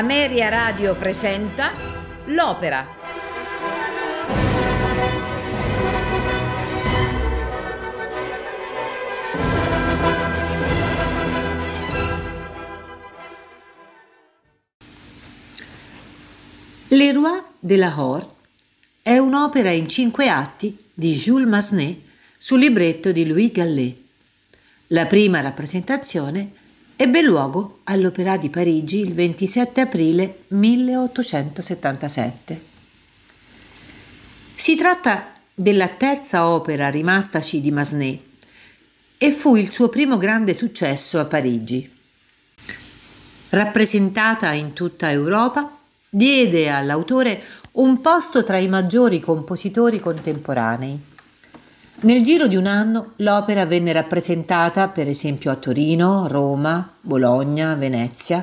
Ameria Radio presenta L'Opera. Les Rois de Lahore è un'opera in cinque atti di Jules Massenet sul libretto di Louis Gallet. La prima rappresentazione ebbe luogo all'Opéra di Parigi il 27 aprile 1877. Si tratta della terza opera rimastaci di Massenet e fu il suo primo grande successo a Parigi. Rappresentata in tutta Europa, diede all'autore un posto tra i maggiori compositori contemporanei nel giro di un anno l'opera venne rappresentata per esempio a Torino, Roma, Bologna, Venezia.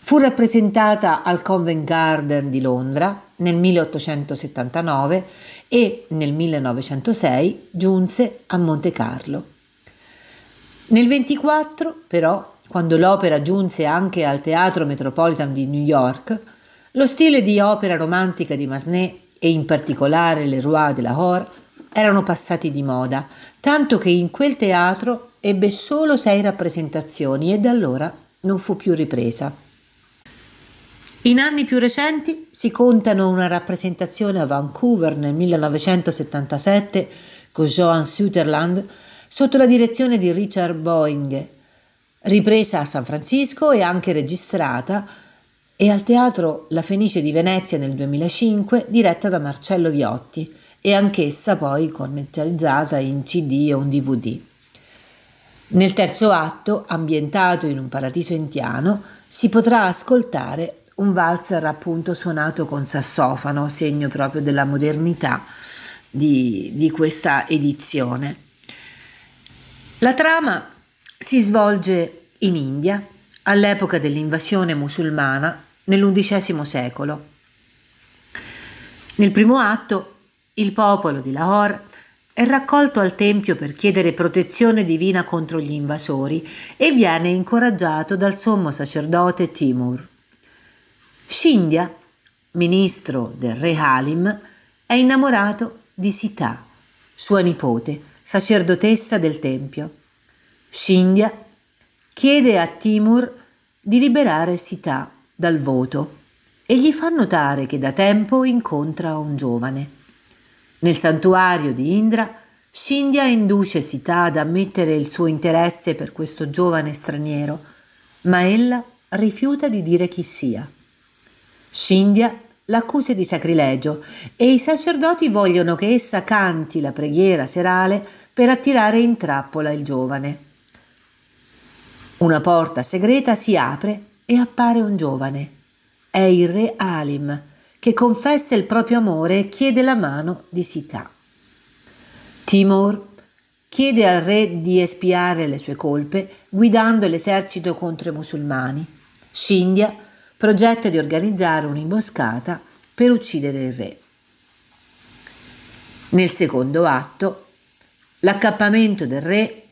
Fu rappresentata al Covent Garden di Londra nel 1879 e nel 1906 giunse a Monte Carlo. Nel 24, però, quando l'opera giunse anche al Teatro Metropolitan di New York, lo stile di opera romantica di Massenet e in particolare Le Roi de Lahore erano passati di moda, tanto che in quel teatro ebbe solo sei rappresentazioni e da allora non fu più ripresa. In anni più recenti si contano una rappresentazione a Vancouver nel 1977 con Joan Sutherland sotto la direzione di Richard Boeing, ripresa a San Francisco e anche registrata, e al Teatro La Fenice di Venezia nel 2005 diretta da Marcello Viotti e anch'essa poi commercializzata in CD o un DVD. Nel terzo atto, ambientato in un paradiso indiano, si potrà ascoltare un valzer appunto suonato con sassofono, segno proprio della modernità di, di questa edizione. La trama si svolge in India all'epoca dell'invasione musulmana nell'undicesimo secolo. Nel primo atto il popolo di Lahore è raccolto al tempio per chiedere protezione divina contro gli invasori e viene incoraggiato dal sommo sacerdote Timur. Scindia, ministro del re Halim, è innamorato di Sita, sua nipote, sacerdotessa del tempio. Scindia chiede a Timur di liberare Sita dal voto e gli fa notare che da tempo incontra un giovane. Nel santuario di Indra, Scindia induce Sita ad ammettere il suo interesse per questo giovane straniero, ma ella rifiuta di dire chi sia. Scindia l'accusa di sacrilegio e i sacerdoti vogliono che essa canti la preghiera serale per attirare in trappola il giovane. Una porta segreta si apre e appare un giovane. È il re Alim, che confessa il proprio amore e chiede la mano di Sita. Timur chiede al re di espiare le sue colpe guidando l'esercito contro i musulmani. Scindia progetta di organizzare un'imboscata per uccidere il re. Nel secondo atto, l'accappamento del re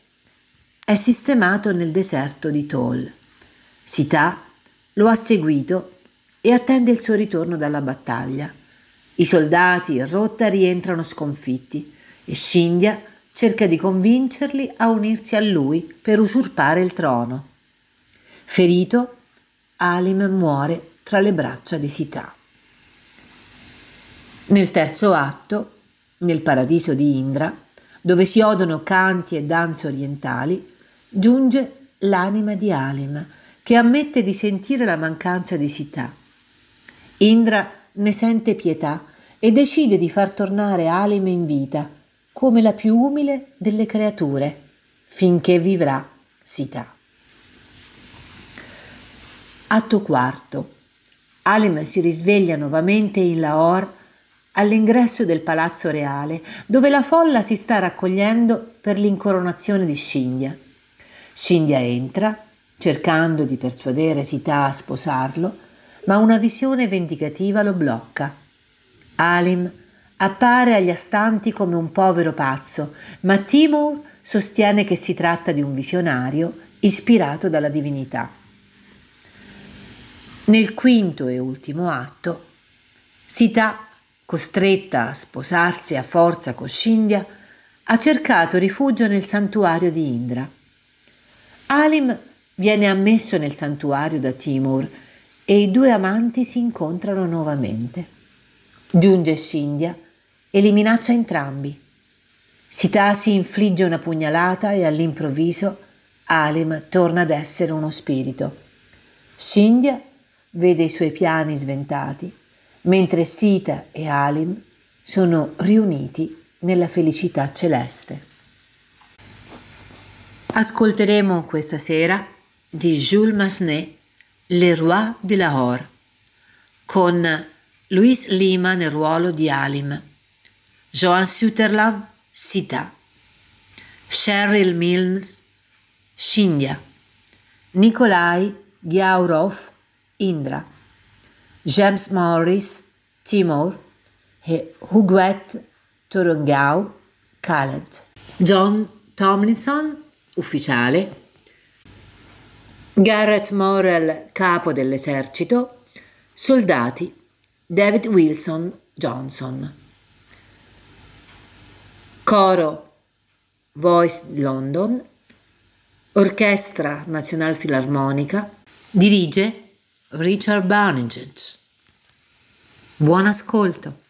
è sistemato nel deserto di Tol. Sita lo ha seguito e attende il suo ritorno dalla battaglia. I soldati in rotta rientrano sconfitti e Scindia cerca di convincerli a unirsi a lui per usurpare il trono. Ferito, Alim muore tra le braccia di Sita. Nel terzo atto, nel paradiso di Indra, dove si odono canti e danze orientali, giunge l'anima di Alim, che ammette di sentire la mancanza di Sita Indra ne sente pietà e decide di far tornare Alime in vita, come la più umile delle creature, finché vivrà Sita. Atto quarto. Alim si risveglia nuovamente in Lahore all'ingresso del palazzo reale, dove la folla si sta raccogliendo per l'incoronazione di Scindia. Scindia entra, cercando di persuadere Sita a sposarlo, ma una visione vendicativa lo blocca. Alim appare agli astanti come un povero pazzo, ma Timur sostiene che si tratta di un visionario ispirato dalla divinità. Nel quinto e ultimo atto, Sita, costretta a sposarsi a forza con Scindia, ha cercato rifugio nel santuario di Indra. Alim viene ammesso nel santuario da Timur e i due amanti si incontrano nuovamente. Giunge Scindia e li minaccia entrambi. Sita si infligge una pugnalata e all'improvviso Alim torna ad essere uno spirito. Scindia vede i suoi piani sventati, mentre Sita e Alim sono riuniti nella felicità celeste. Ascolteremo questa sera di Jules Massenet Le Roi de Lahore con Louis Lima nel ruolo di Alim, Joan Sutherland Sita, Cheryl Milnes Scindia, Nikolai Gyaurov Indra, James Morris Timor e Huguet Turungau Khaled, John Tomlinson ufficiale, Garrett Morrell capo dell'esercito, soldati David Wilson Johnson. Coro Voice London, Orchestra Nazional Filarmonica, dirige Richard Barnage. Buon ascolto.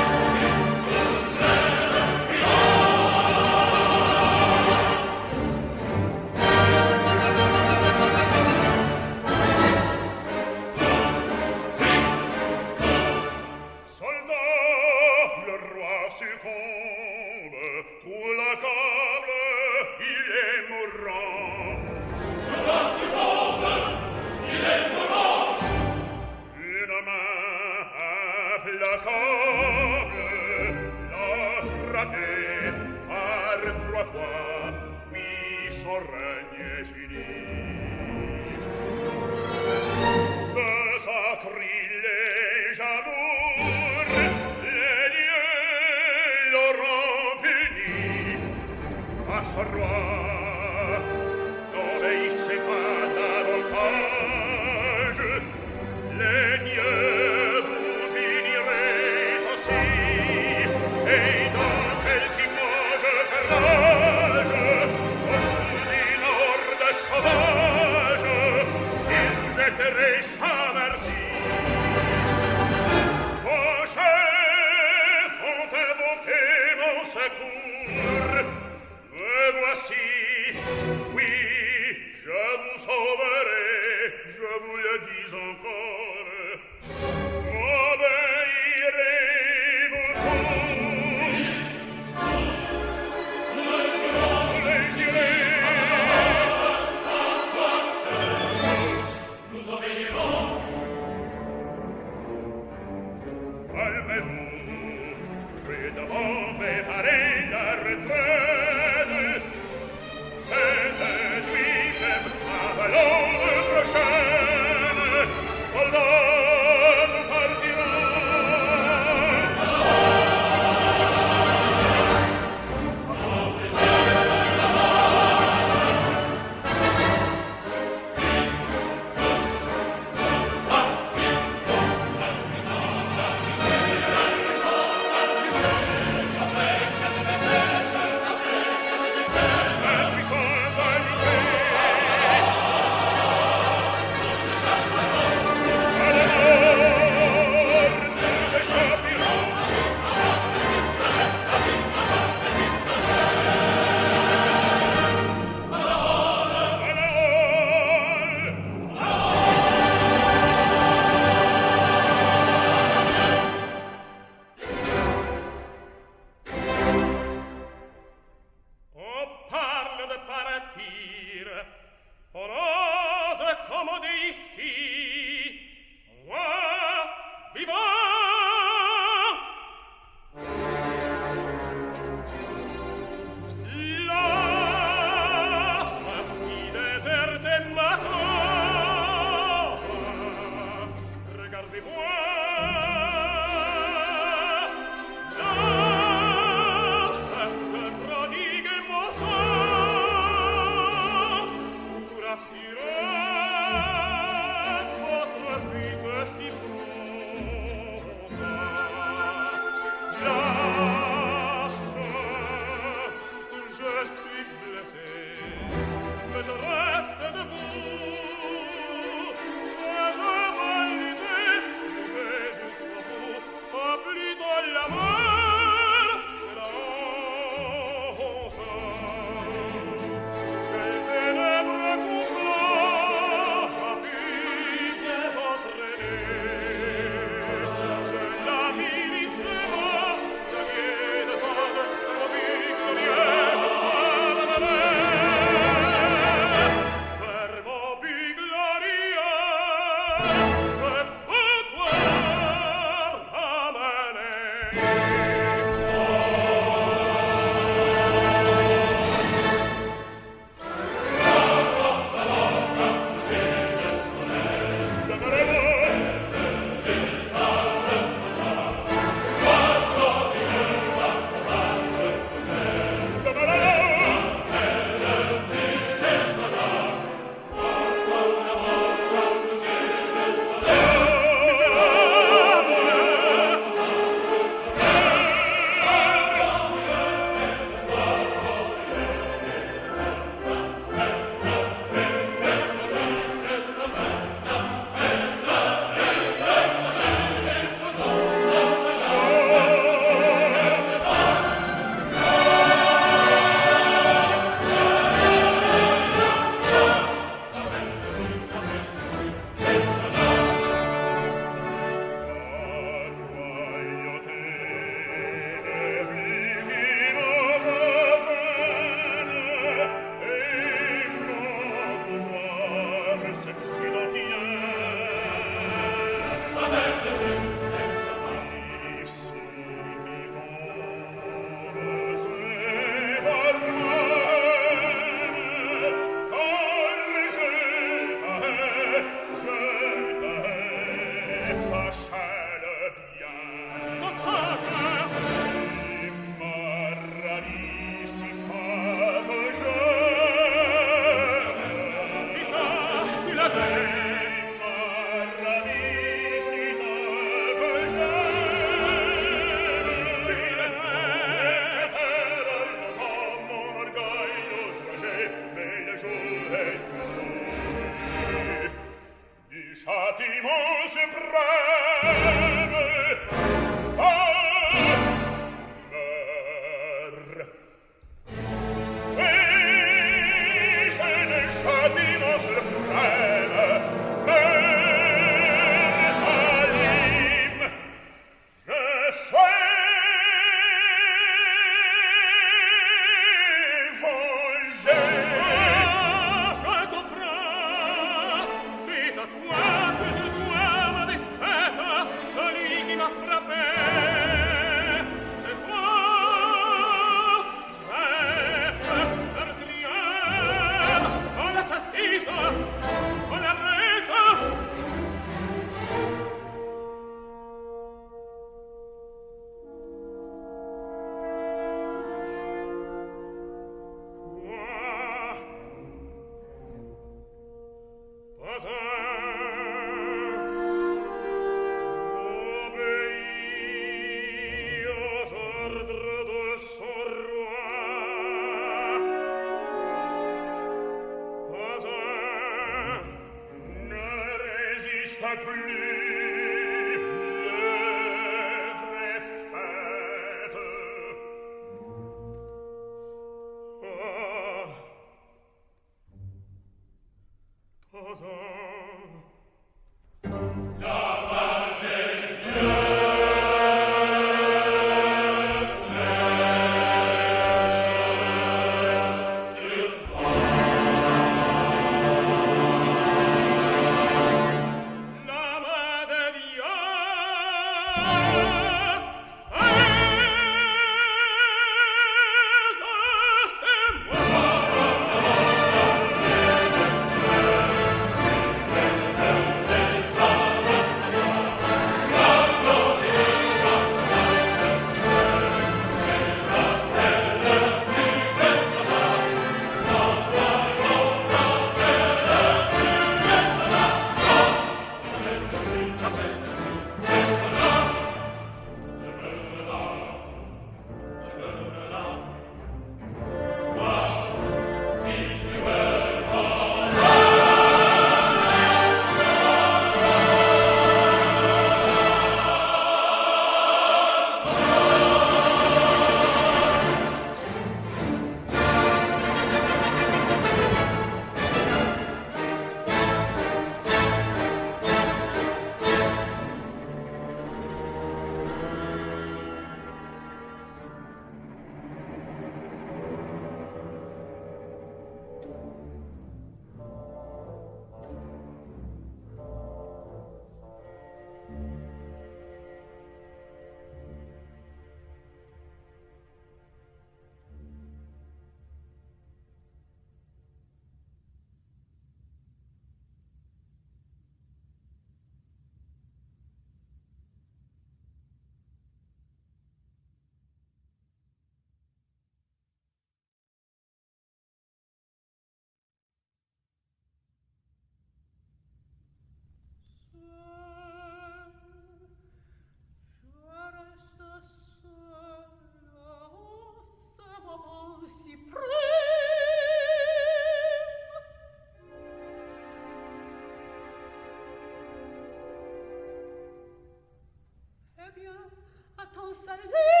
suddenly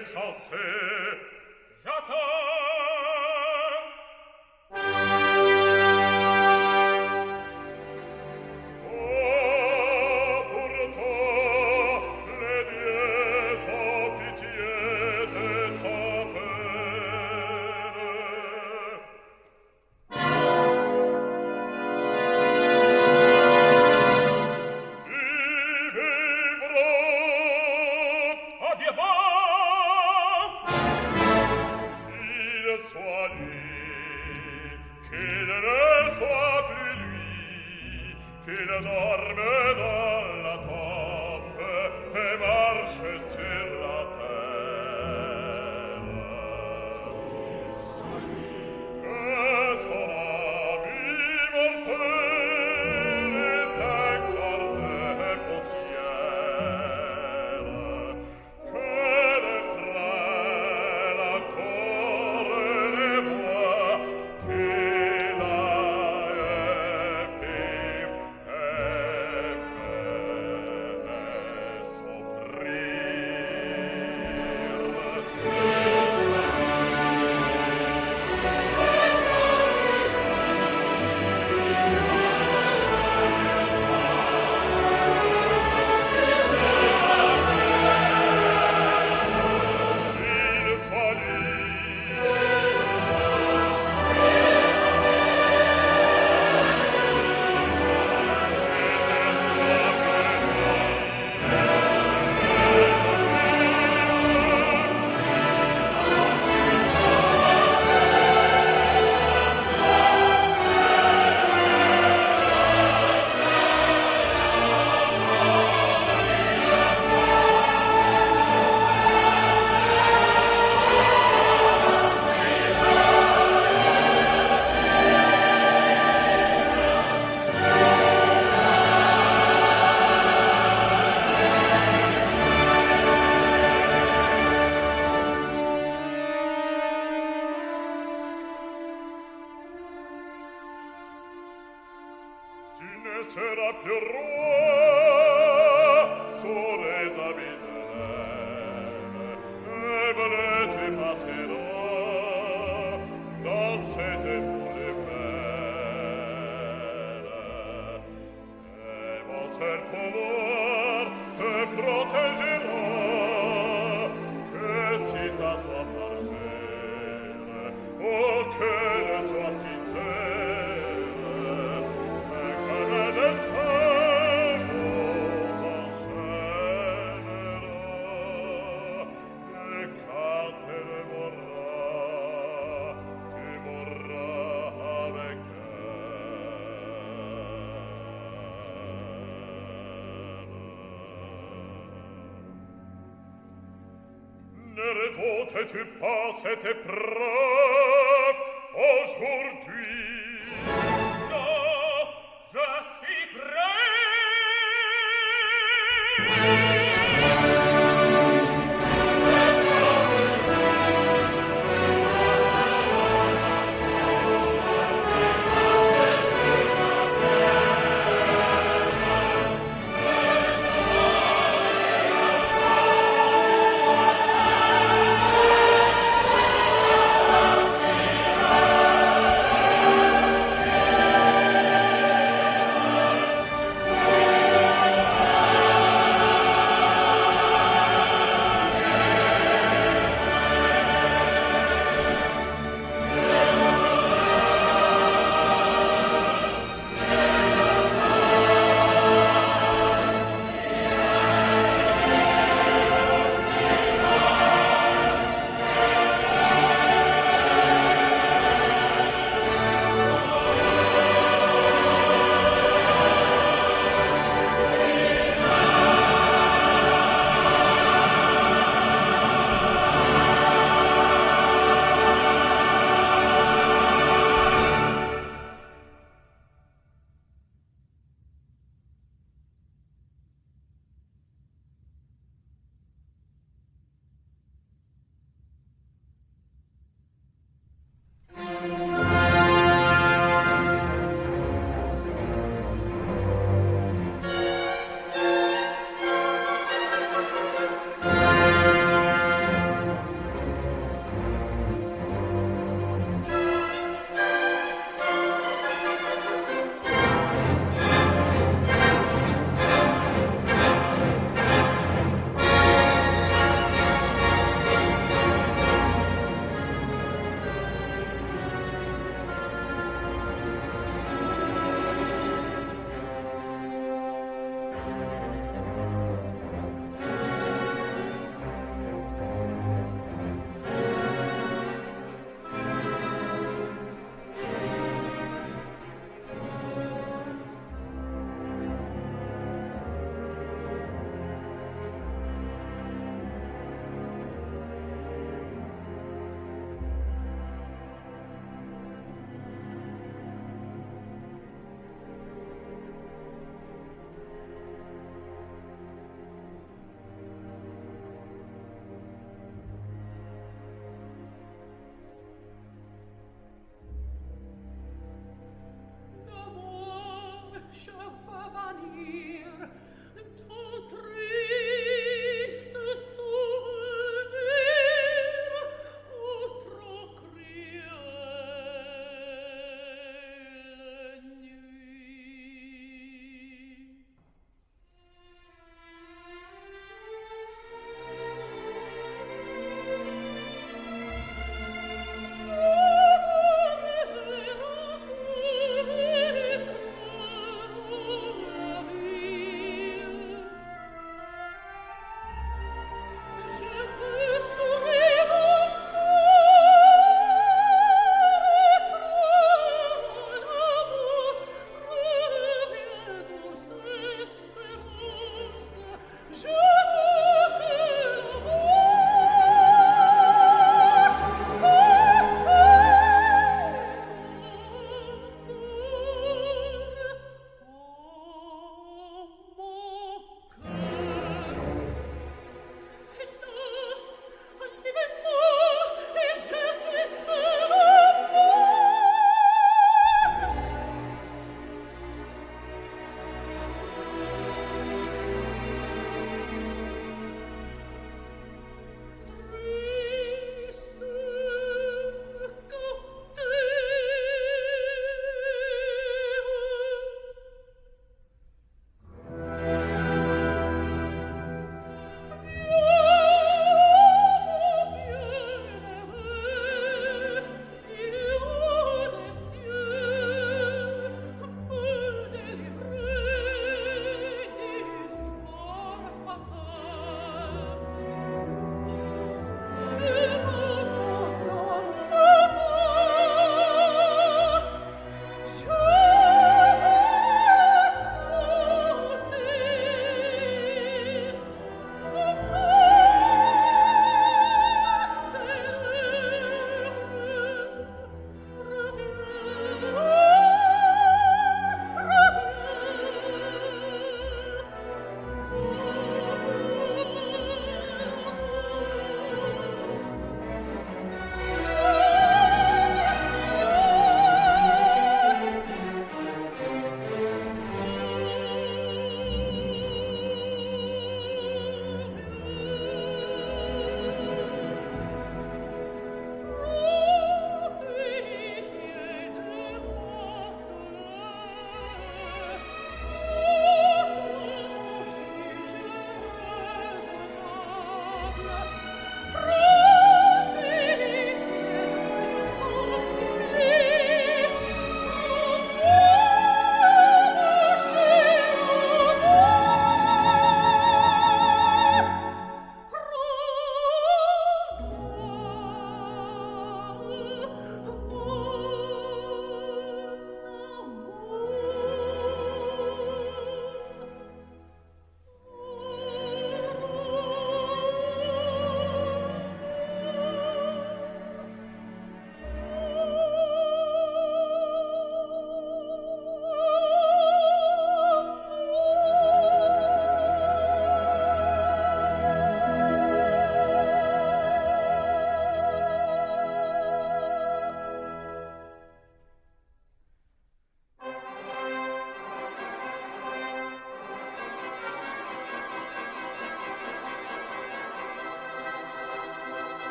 exalté. potet hyppaset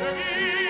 Save me.